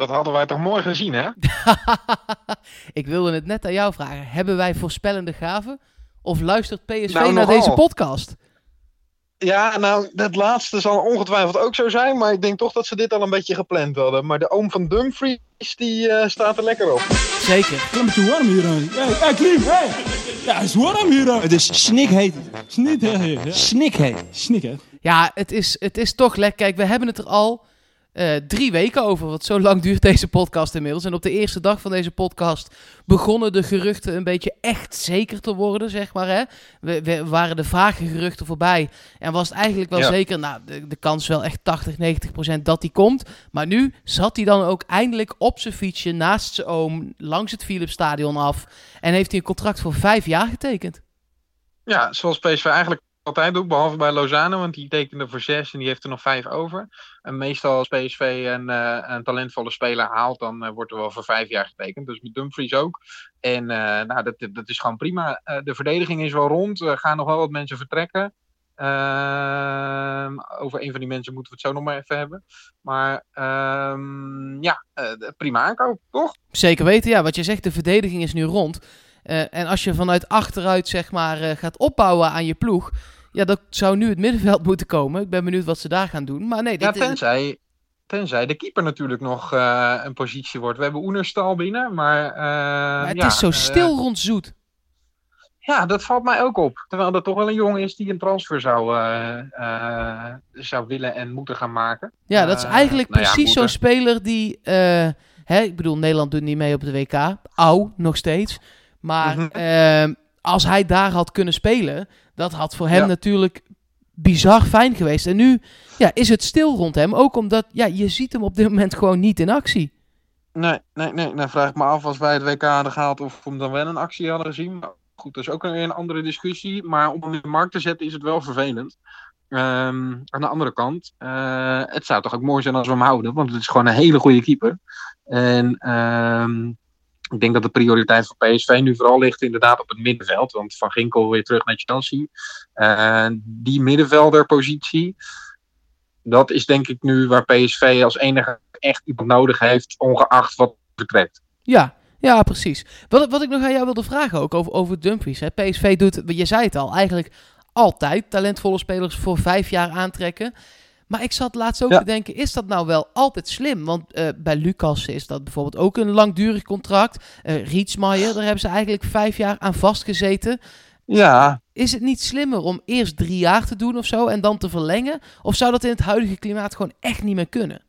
Dat hadden wij toch mooi gezien, hè? ik wilde het net aan jou vragen. Hebben wij voorspellende gaven? Of luistert PSV Nou, naar nogal. deze podcast? Ja, nou, dat laatste zal ongetwijfeld ook zo zijn. Maar ik denk toch dat ze dit al een beetje gepland hadden. Maar de oom van Dumfries, die eh, staat er lekker op. Zeker. Het is een beetje warm hier. Hé, hey, hey, Klim, hey. Ja, het is warm hier. Het is snikheet. Snikheet. Snik, hè? Ja, het is, het is toch lekker. Kijk, we hebben het er al eh, drie weken over. Want zo lang duurt deze podcast inmiddels. En op de eerste dag van deze podcast begonnen de geruchten een beetje echt zeker te worden, zeg maar. Hè? We, we waren de vage geruchten voorbij. En was het eigenlijk wel Ja. zeker, nou, de, de kans wel echt 80, 90 procent dat hij komt. Maar nu zat hij dan ook eindelijk op zijn fietsje naast zijn oom, langs het Philipsstadion af. En heeft hij een contract voor vijf jaar getekend. Ja, zoals PSV eigenlijk altijd doet, behalve bij Lozano, want die tekende voor zes en die heeft er nog vijf over. En meestal als PSV een, eh, een talentvolle speler haalt, dan eh, wordt er wel voor vijf jaar getekend. Dus met Dumfries ook. En eh, nou, dat, dat is gewoon prima. De verdediging is wel rond. Er gaan nog wel wat mensen vertrekken. Ehm, over een van die mensen moeten we het zo nog maar even hebben. Maar ehm, ja, prima aankoop, toch? Zeker weten, ja. Wat je zegt, de verdediging is nu rond. En als je vanuit achteruit, zeg maar, gaat opbouwen aan je ploeg... Ja, dat zou nu het middenveld moeten komen. Ik ben benieuwd wat ze daar gaan doen. Maar nee, Ja, tenzij, tenzij de keeper natuurlijk nog eh, een positie wordt. We hebben Oenerstal binnen, maar... eh, maar het ja, is zo eh, stil rond Zoet. ja, dat valt mij ook op. Terwijl dat toch wel een jongen is die een transfer zou, zou willen en moeten gaan maken. Ja, dat is eigenlijk nou ja, precies zo'n speler die... hè, ik bedoel, Nederland doet niet mee op de WK. Au, nog steeds. Maar Mhm. eh, als hij daar had kunnen spelen... dat had voor hem Ja. natuurlijk bizar fijn geweest. En nu ja, is het stil rond hem. Ook omdat ja, je ziet hem op dit moment gewoon niet in actie. Nee, nee, nee. Dan vraag ik me af als wij het WK hadden gehaald of we hem dan wel een actie hadden gezien. Goed, dat is ook een, een andere discussie. Maar om hem in de markt te zetten is het wel vervelend. Ehm, aan de andere kant, eh, het zou toch ook mooi zijn als we hem houden. Want het is gewoon een hele goede keeper. En ehm, ik denk dat de prioriteit voor PSV nu vooral ligt inderdaad op het middenveld. Want Van Ginkel weer terug naar Chelsea. Die middenvelderpositie, dat is denk ik nu waar PSV als enige echt iemand nodig heeft, ongeacht wat vertrekt. Ja, ja, precies. Wat, wat ik nog aan jou wilde vragen ook over, over Dumfries. PSV doet, je zei het al, eigenlijk altijd talentvolle spelers voor vijf jaar aantrekken. Maar ik zat laatst ook Ja. te denken, is dat nou wel altijd slim? Want eh, bij Lucas is dat bijvoorbeeld ook een langdurig contract. Eh Rietsmaier, daar hebben ze eigenlijk vijf jaar aan vastgezeten. Ja, Is het niet slimmer om eerst drie jaar te doen of zo en dan te verlengen? Of zou dat in het huidige klimaat gewoon echt niet meer kunnen?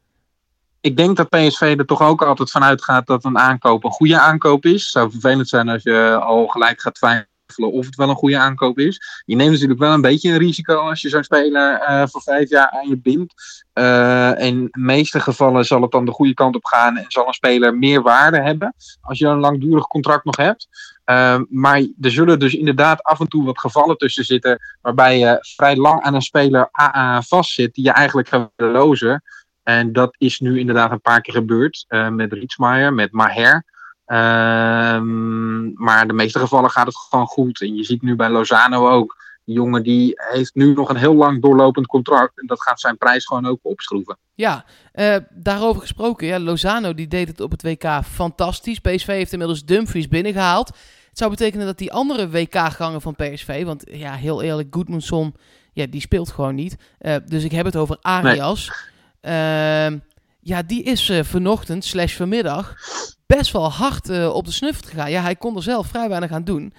ik denk dat PSV er toch ook altijd van uitgaat dat een aankoop een goede aankoop is. Het zou vervelend zijn als je al gelijk gaat twijfelen of het wel een goede aankoop is. Je neemt natuurlijk wel een beetje een risico als je zo'n speler eh, voor vijf jaar aan je bindt. Eh, in de meeste gevallen zal het dan de goede kant op gaan en zal een speler meer waarde hebben als je een langdurig contract nog hebt. Eh, maar er zullen dus inderdaad af en toe wat gevallen tussen zitten waarbij je vrij lang aan een speler AA vastzit die je eigenlijk gaat lozen. En dat is nu inderdaad een paar keer gebeurd. met Rietsmaier, met Maher. Ehm, maar in de meeste gevallen gaat het gewoon goed. En je ziet nu bij Lozano ook. Die jongen die heeft nu nog een heel lang doorlopend contract. En dat gaat zijn prijs gewoon ook opschroeven. Ja, eh, daarover gesproken. Ja, Lozano die deed het op het WK fantastisch. PSV heeft inmiddels Dumfries binnengehaald. Het zou betekenen dat die andere WK-gangen van PSV... Want ja, heel eerlijk, Goodmanson, ja, die speelt gewoon niet. Eh, dus ik heb het over Arias. Ehm, ja, die is eh, vanochtend slash vanmiddag best wel hard eh, op de snuffert gegaan. Ja, hij kon er zelf vrij weinig aan doen.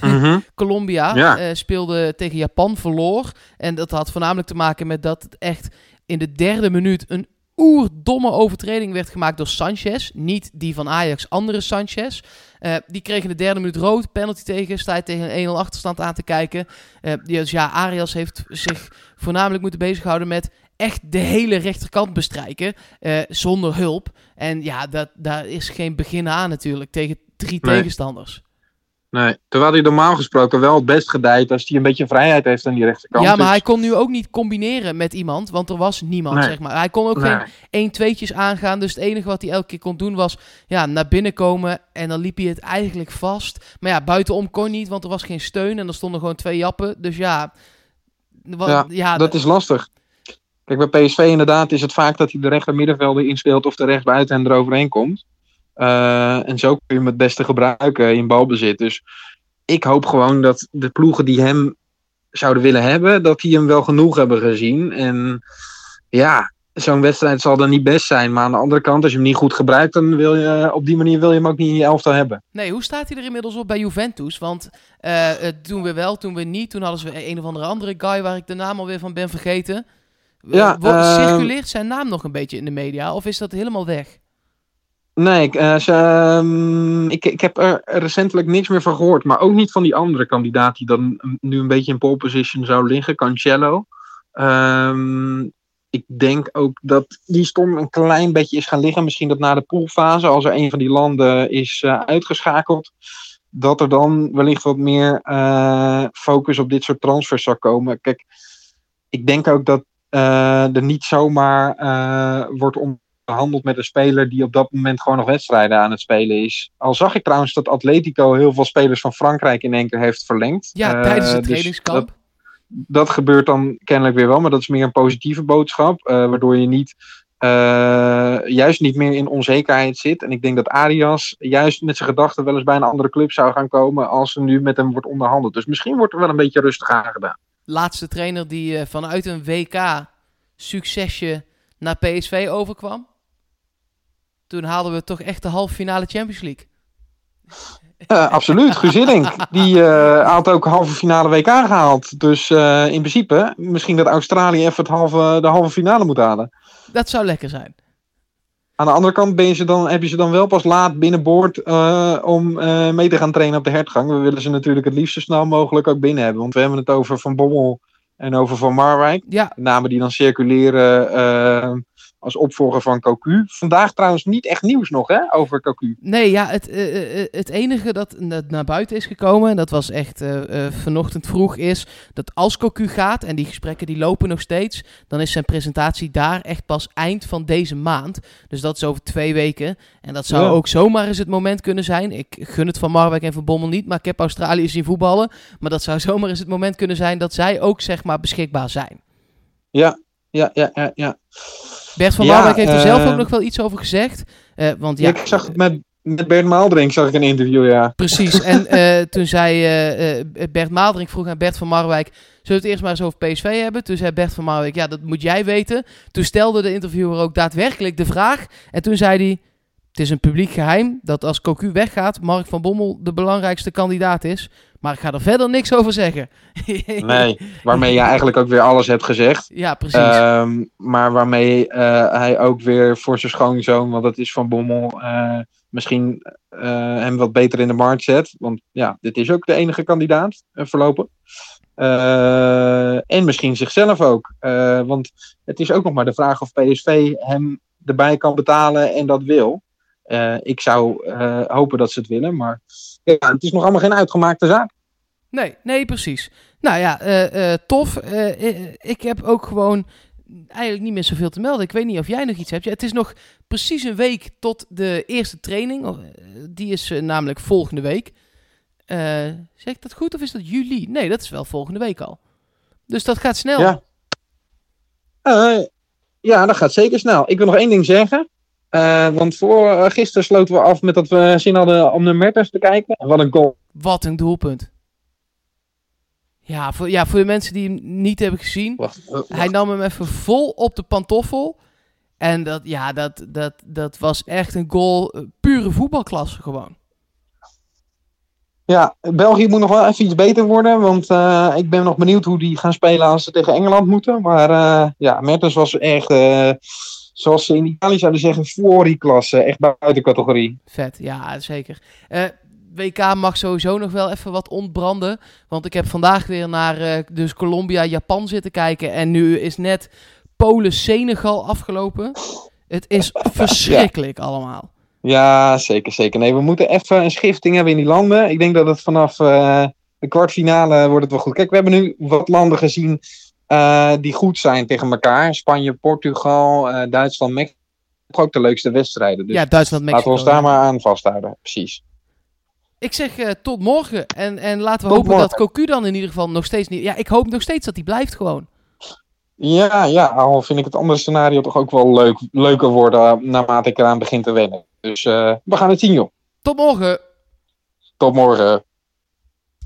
Colombia Ja. eh, speelde tegen Japan, verloor. En dat had voornamelijk te maken met dat het echt in de derde minuut een oerdomme overtreding werd gemaakt door Sanchez. Niet die van Ajax, andere Sanchez. Eh, die kreeg in de derde minuut rood, penalty tegen, sta je tegen een 1-0 achterstand aan te kijken. Eh, dus ja, Arias heeft zich voornamelijk moeten bezighouden met echt de hele rechterkant bestrijken, eh, zonder hulp. En ja, dat, daar is geen begin aan natuurlijk, tegen drie Nee. tegenstanders. Nee, terwijl hij normaal gesproken wel het best gedijt als hij een beetje vrijheid heeft aan die rechterkant. ja, maar Dus- hij kon nu ook niet combineren met iemand, want er was niemand, Nee. zeg maar. Hij kon ook Nee. geen 1 tweetjes aangaan, dus het enige wat hij elke keer kon doen was ja, naar binnen komen en dan liep hij het eigenlijk vast. Maar ja, buitenom kon niet, want er was geen steun en er stonden gewoon twee jappen. Dus Ja, ja, dat is lastig. Kijk, bij PSV inderdaad is het vaak dat hij de rechter middenvelder inspeelt of de rechtsbuiten en eroverheen komt. Uh, en zo kun je hem het beste gebruiken in balbezit. Dus ik hoop gewoon dat de ploegen die hem zouden willen hebben, dat die hem wel genoeg hebben gezien. En ja, zo'n wedstrijd zal dan niet best zijn. Maar aan de andere kant, als je hem niet goed gebruikt, dan wil je op die manier wil je hem ook niet in je elftal hebben. Nee, hoe staat hij er inmiddels op bij Juventus? Want uh, doen we wel, doen we niet. Toen hadden ze een of andere andere guy waar ik de naam alweer van ben vergeten. Ja, uh, circuleert zijn naam nog een beetje in de media? Of is dat helemaal weg? Nee, uh, ze, um, ik, ik heb er recentelijk niks meer van gehoord. Maar ook niet van die andere kandidaat die dan nu een beetje in pole position zou liggen, Cancelo. Um, ik denk ook dat die stom een klein beetje is gaan liggen. Misschien dat na de poolfase, als er een van die landen is uh, uitgeschakeld, dat er dan wellicht wat meer uh, focus op dit soort transfers zou komen. Kijk, ik denk ook dat er niet zomaar wordt onderhandeld met een speler die op dat moment gewoon nog wedstrijden aan het spelen is. Al zag ik trouwens dat Atletico heel veel spelers van Frankrijk in één keer heeft verlengd. Ja, tijdens het dus trainingskamp. Dat, dat gebeurt dan kennelijk weer wel, maar dat is meer een positieve boodschap. Waardoor je niet, uh, juist niet meer in onzekerheid zit. En ik denk dat Arias juist met zijn gedachten wel eens bij een andere club zou gaan komen als er nu met hem wordt onderhandeld. Dus misschien wordt er wel een beetje rustig aangedaan. Laatste trainer die uh, vanuit een WK succesje naar PSV overkwam. Toen haalden we toch echt de halve finale Champions League. Uh, absoluut, Guus Die uh, had ook halve finale WK gehaald. Dus in principe, misschien dat Australië even het halve, de halve finale moet halen. Dat zou lekker zijn. Aan de andere kant ben je ze dan, heb je ze dan wel pas laat binnenboord om mee te gaan trainen op de hertgang. We willen ze natuurlijk het liefst zo snel mogelijk ook binnen hebben. Want we hebben het over Van Bommel en over Van Marwijk. Ja. Namen die dan circuleren als opvolger van Cocu. Vandaag trouwens niet echt nieuws nog hè, over Cocu. Nee, ja, het, uh, het enige dat, naar buiten is gekomen, en dat was echt uh, vanochtend vroeg, is dat als Cocu gaat, en die gesprekken die lopen nog steeds, dan is zijn presentatie daar echt pas eind van deze maand. Dus dat is over twee weken. En dat zou ja. ook zomaar eens het moment kunnen zijn. Ik gun het van Marwijk en van Bommel niet, maar ik heb Australië zien voetballen. Maar dat zou zomaar eens het moment kunnen zijn dat zij ook zeg maar beschikbaar zijn. Ja, ja, ja, ja. ja. Bert van Marwijk heeft er zelf ook nog wel iets over gezegd. Uh, want, ja, ik zag met, met Bert Maaldrink zag ik een interview, ja. Precies. En uh, toen zei uh, Bert Maaldrink, vroeg aan Bert van Marwijk... Zullen we het eerst maar eens over PSV hebben? Toen zei Bert van Marwijk, ja, dat moet jij weten. Toen stelde de interviewer ook daadwerkelijk de vraag. En toen zei hij... Het is een publiek geheim dat als Cocu weggaat, Mark van Bommel de belangrijkste kandidaat is. Maar ik ga er verder niks over zeggen. nee, waarmee je eigenlijk ook weer alles hebt gezegd. Ja, precies. Uh, maar waarmee uh, hij ook weer voor zijn schoonzoon, want dat is van Bommel, uh, misschien uh, hem wat beter in de markt zet. Want ja, dit is ook de enige kandidaat voorlopig. en misschien zichzelf ook. want het is ook nog maar de vraag of PSV hem erbij kan betalen en dat wil. Ik zou hopen dat ze het willen, maar ja, het is nog allemaal geen uitgemaakte zaak. Nee, nee, precies. Nou ja, uh, uh, tof. Ik heb ook gewoon eigenlijk niet meer zoveel te melden. Ik weet niet of jij nog iets hebt. Ja, het is nog precies een week tot de eerste training. Die is namelijk volgende week. zeg ik dat goed of is dat juli? Nee, dat is wel volgende week al. Dus dat gaat snel. Ja, ja dat gaat zeker snel. Ik wil nog één ding zeggen. Want voor gisteren sloten we af met dat we zin hadden om naar Mertens te kijken. Wat een goal. Wat een doelpunt. Ja voor, ja, voor de mensen die hem niet hebben gezien. Wacht, wacht. Hij nam hem even vol op de pantoffel. En dat, ja, dat, dat, dat was echt een goal. Uh, pure voetbalklasse gewoon. Ja, België moet nog wel even iets beter worden. Want uh, ik ben nog benieuwd hoe die gaan spelen als ze tegen Engeland moeten. Maar uh, ja, Mertens was echt, zoals ze in Italië zouden zeggen, voor die klasse. Echt buiten categorie. Vet, ja, zeker. WK mag sowieso nog wel even wat ontbranden. Want ik heb vandaag weer naar uh, dus Colombia, Japan zitten kijken. En nu is net Polen, Senegal afgelopen. Het is verschrikkelijk ja. allemaal. Ja, zeker, zeker. Nee, we moeten even een schifting hebben in die landen. Ik denk dat het vanaf uh, de kwartfinale wordt het wel goed. Kijk, we hebben nu wat landen gezien uh, die goed zijn tegen elkaar. Spanje, Portugal, Duitsland, Mexico. Ook de leukste wedstrijden. Dus ja, Duitsland, Mexico. Laten we ons daar maar aan vasthouden. Precies. Ik zeg uh, tot morgen. En, en laten we tot hopen morgen. dat Cocu dan in ieder geval nog steeds niet... Ja, ik hoop nog steeds dat hij blijft gewoon. Ja, ja, al vind ik het andere scenario toch ook wel leuk, leuker worden naarmate ik eraan begin te wennen. Dus uh, we gaan het zien, joh. Tot morgen. Tot morgen.